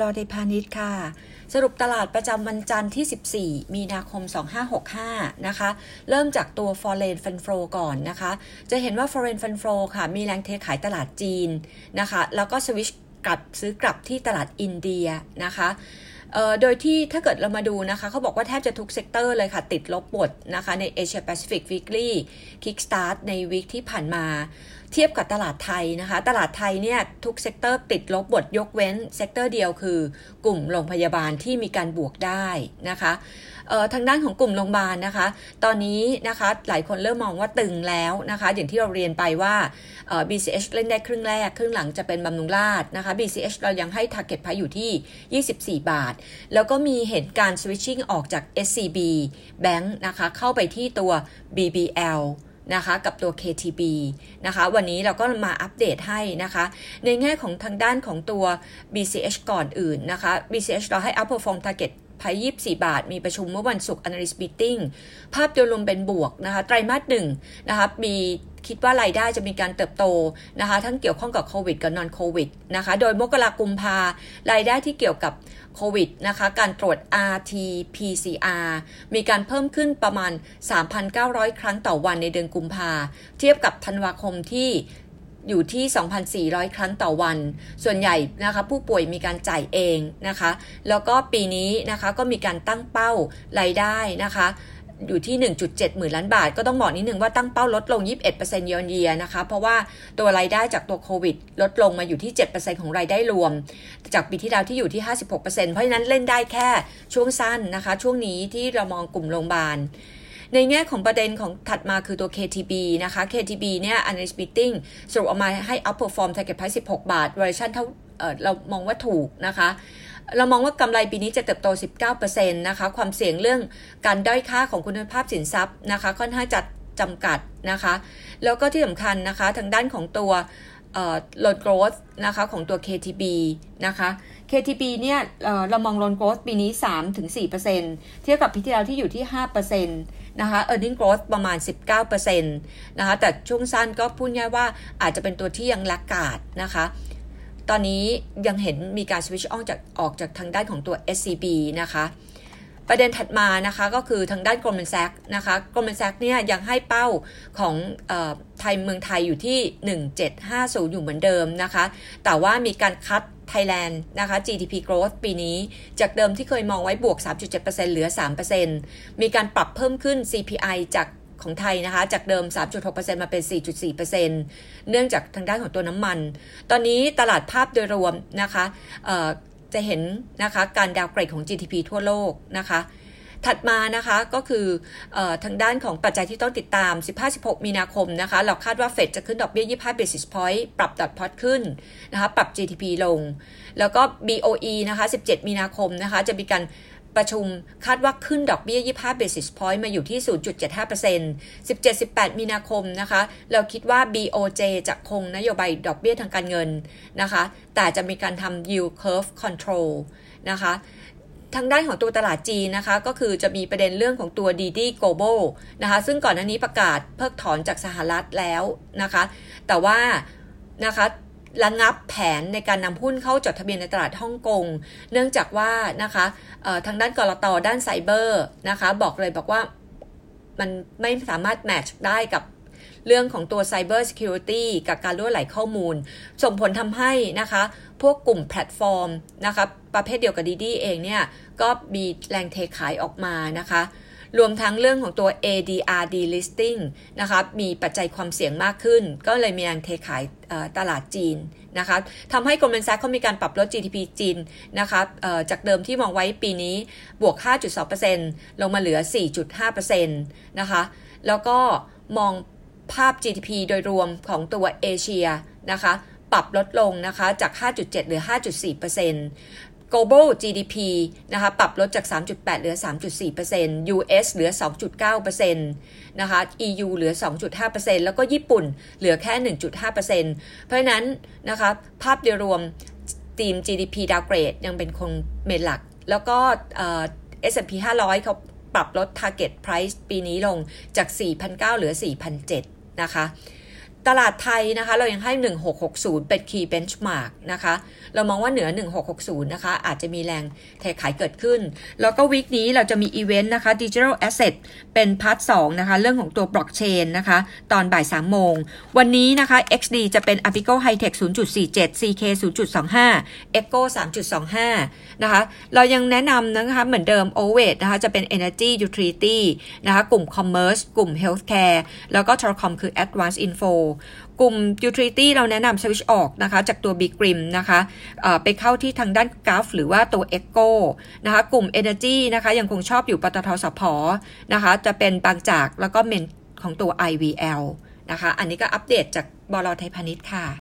ไทยพาณิชย์ค่ะ สรุปตลาดประจำวันจันทร์ที่ 14 มีนาคม 2565 นะคะ เริ่มจากตัว Foreign Fund Flow ก่อนนะคะ จะเห็นว่า Foreign Fund Flow ค่ะ มีแรงเทขายตลาดจีนนะคะ แล้วก็สวิชกลับซื้อกลับที่ตลาดอินเดียนะคะ โดยที่ถ้าเกิดเรามาดูนะคะเขาบอกว่าแทบจะทุก sector เลยค่ะ ติดลบหมดนะคะใน Asia Pacific Weekly Kickstart ใน week ที่ผ่านมา เทียบกับตลาดไทยนะคะ ตลาดไทยเนี่ยทุก sector ติดลบหมดยกเว้น sector เดียวคือกลุ่มโรงพยาบาลที่มีการบวกได้นะคะ ทางด้านของกลุ่มโรงพยาบาลนะคะ ตอนนี้นะคะหลายคนเริ่มมองว่าตึงแล้วนะคะ อย่างที่เราเรียนไปว่า BCH เล่นได้ครึ่งแรก ครึ่งหลังจะเป็นบำรุงราชนะคะ BCH เรายังให้ target price อยู่ที่ 24 บาท แล้วก็มีเหตุการณ์ switching ออกจาก SCB Bank นะคะ เข้าไปที่ตัว BBL นะคะกับตัว KTB นะคะ วันนี้เราก็มาอัปเดตให้นะคะ ในแง่ของทางด้านของตัว BCH ก่อนอื่นนะคะ BCH เราให้ outperform target พายยีบาท มีประชุมเมื่อวันศุกร์ analyst meeting ภาพโดยรวมเป็นบวกนะคะไตรมาสหนึ่งนะคะมีคิดว่ารายได้จะมีการเติบโตนะคะทั้งเกี่ยวข้องกับโควิดกับนอนโควิดนะคะโดยมกรากุมภารายได้ที่เกี่ยวกับโควิดนะคะการตรวจ RT-PCR มีการเพิ่มขึ้นประมาณ 3,900 ครั้งต่อวันในเดือนกุมภาเทียบกับธันวาคมที่ อยู่ที่ 2,400 ครั้งต่อวัน ส่วนใหญ่นะคะผู้ป่วยมีการจ่ายเองนะคะ แล้วก็ปีนี้นะคะก็มีการตั้งเป้ารายได้นะคะอยู่ที่ 1.7 หมื่นล้านบาท ก็ต้องบอกนิดนึงว่าตั้งเป้าลดลง 21%ยอนเยียนะคะ เพราะว่าตัวรายได้จากตัวโควิด ลดลงมาอยู่ที่ 7%ของรายได้รวม จากปีที่แล้วที่อยู่ที่ 56%เพราะฉะนั้นเล่นได้แค่ช่วงสั้นนะคะ ช่วงนี้ที่เรามองกลุ่มโรงพยาบาล ในแง่ของประเด็นของถัดมาคือตัว KTB นะคะ KTB เนี่ย analyst meeting สรุปออกมาให้ outperform target price 16 บาท valuation เท่าเรามองว่าถูกนะคะเรามองว่ากำไรปีนี้จะเติบโต 19%นะคะ ความเสี่ยงเรื่องการด้อยค่าของคุณภาพสินทรัพย์นะคะ ค่อนข้างจัดจำกัดนะคะ แล้วก็ที่สำคัญนะคะ ทางด้านของตัวโลนโกรสนะคะ ของตัว KTB นะคะ KTB เนี่ยเรามอง loan growth ปีนี้ 3-4%เทียบกับปีที่แล้วที่อยู่ที่ 5%นะคะ earning growth ประมาณ 19%นะคะ แต่ช่วงสั้นก็พูดง่ายว่าอาจจะเป็นตัวที่ยัง laggard นะคะตอนนี้ยังเห็นมีการสวิชออกจากออกจากทางด้านของตัว SCB นะคะ ประเด็นถัดมานะคะก็คือทางด้าน Goldman Sachs นะคะ Goldman Sachs เนี่ยยังให้เป้าของอไทยเมืองไทยอยู่ที่ 1750 อยู่เหมือนเดิมนะคะ แต่ว่ามีการคัดไทยแลนด์นะคะ GDP growth ปีนี้ จากเดิมที่เคยมองไว้บวก 3.7%เหลือ 3%มีการปรับเพิ่มขึ้น CPI จากของไทยนะคะ จากเดิม 3.6%มาเป็น 4.4%เนื่องจากทางด้านของตัวน้ำมัน ตอนนี้ตลาดภาพโดยรวมนะคะ จะเห็นนะคะการดาวเกรดของ GDP ทั่วโลกนะคะ ถัดมานะคะก็คืออทางด้านของปัจจัยที่ต้องติดตาม 15-16 มีนาคมนะคะ เราคาดว่าเฟดจะขึ้นดอกเบี้ย 25 basis point ปรับดอทพอตขึ้นนะคะ ปรับ GDP ลง แล้วก็ BOE นะคะ 17 มีนาคมนะคะ จะมีการ ประชุมคาดว่าขึ้นดอกเบี้ย 25 basis point มาอยู่ที่ 0.75% 17-18 มีนาคมนะคะ เราคิดว่า BOJ จะคงนโยบายดอกเบี้ยทางการเงินนะคะ แต่จะมีการทำ yield curve control นะคะทางด้านของตัวตลาดจีนนะคะ ก็คือจะมีประเด็นเรื่องของตัว d d Global นะคะ ซึ่งก่อนหน้านี้ประกาศเพิกถอนจากสหรัฐแล้วนะคะ แต่ว่านะคะ ระงับแผนในการนำหุ้นเข้าจดทะเบียนในตลาดฮ่องกง เนื่องจากว่านะคะทางด้านกฎด้านไซเบอร์นะคะบอกเลยบอกว่ามันไม่สามารถ match ได้กับเรื่องของตัว Cyber Security กับการรั่วไหลข้อมูล ส่งผลทำให้นะคะ พวกกลุ่มแพลตฟอร์มนะคะประเภทเดียวกับ DiDi เองเนี่ย ก็มีแรงเทขายออกมานะคะ รวมทั้งเรื่องของตัว ADR delisting นะคะมีปัจจัยความเสี่ยงมากขึ้น ก็เลยมีแรงเทขายตลาดจีนนะคะทำให้ Goldman Sachs เขามีการปรับลด GDP จีนนะคะจากเดิมที่มองไว้ปีนี้บวก 5.2%ลงมาเหลือ 4.5%นะคะแล้วก็มองภาพ GDP โดยรวมของตัวเอเชียนะคะปรับลดลงนะคะจาก 5.7เหลือ 5.4% global GDP นะคะปรับลดจาก 3.8 เหลือ 3.4% US เหลือ 2.9%นะคะ EU เหลือ 2.5%แล้วก็ญี่ปุ่นเหลือแค่ 1.5%เพราะฉะนั้นนะคะภาพโดยรวมทีม GDP ดาวเกรดยังเป็นคงเมนหลัก แล้วก็ S&P 500 เขาปรับลด target price ปีนี้ลงจาก 4,900 เหลือ 4,700 นะคะ ตลาดไทยนะคะ เรายังให้ 1660 เป็น key benchmark นะคะ เรามองว่าเหนือ 1660 นะคะ อาจจะมีแรงเทขายเกิดขึ้น แล้วก็ week นี้เราจะมีอีเวนต์นะคะ digital asset เป็น part 2นะคะ เรื่องของตัว blockchain นะคะ ตอนบ่าย 3 โมง วันนี้นะคะ XD จะเป็น AAPICO Hitech 0.47 CK 0.25 EGCO 3.25 นะคะ เรายังแนะนำนะคะ เหมือนเดิม o v e d นะคะ จะเป็น energy utility นะคะ กลุ่ม commerce กลุ่ม healthcare แล้วก็ telecom คือ advanced info กลุ่ม utility เราแนะนำ switch ออกนะคะ จากตัว big grim นะคะไปเข้าที่ทางด้านกาฟหรือว่าตัว echo นะคะ กลุ่ม energy นะคะยังคงชอบอยู่ปตทสพนะคะ จะเป็นบางจากแล้วก็เมนของตัว IVL นะคะ อันนี้ก็อัปเดตจากบลไทยพาณิชย์ค่ะ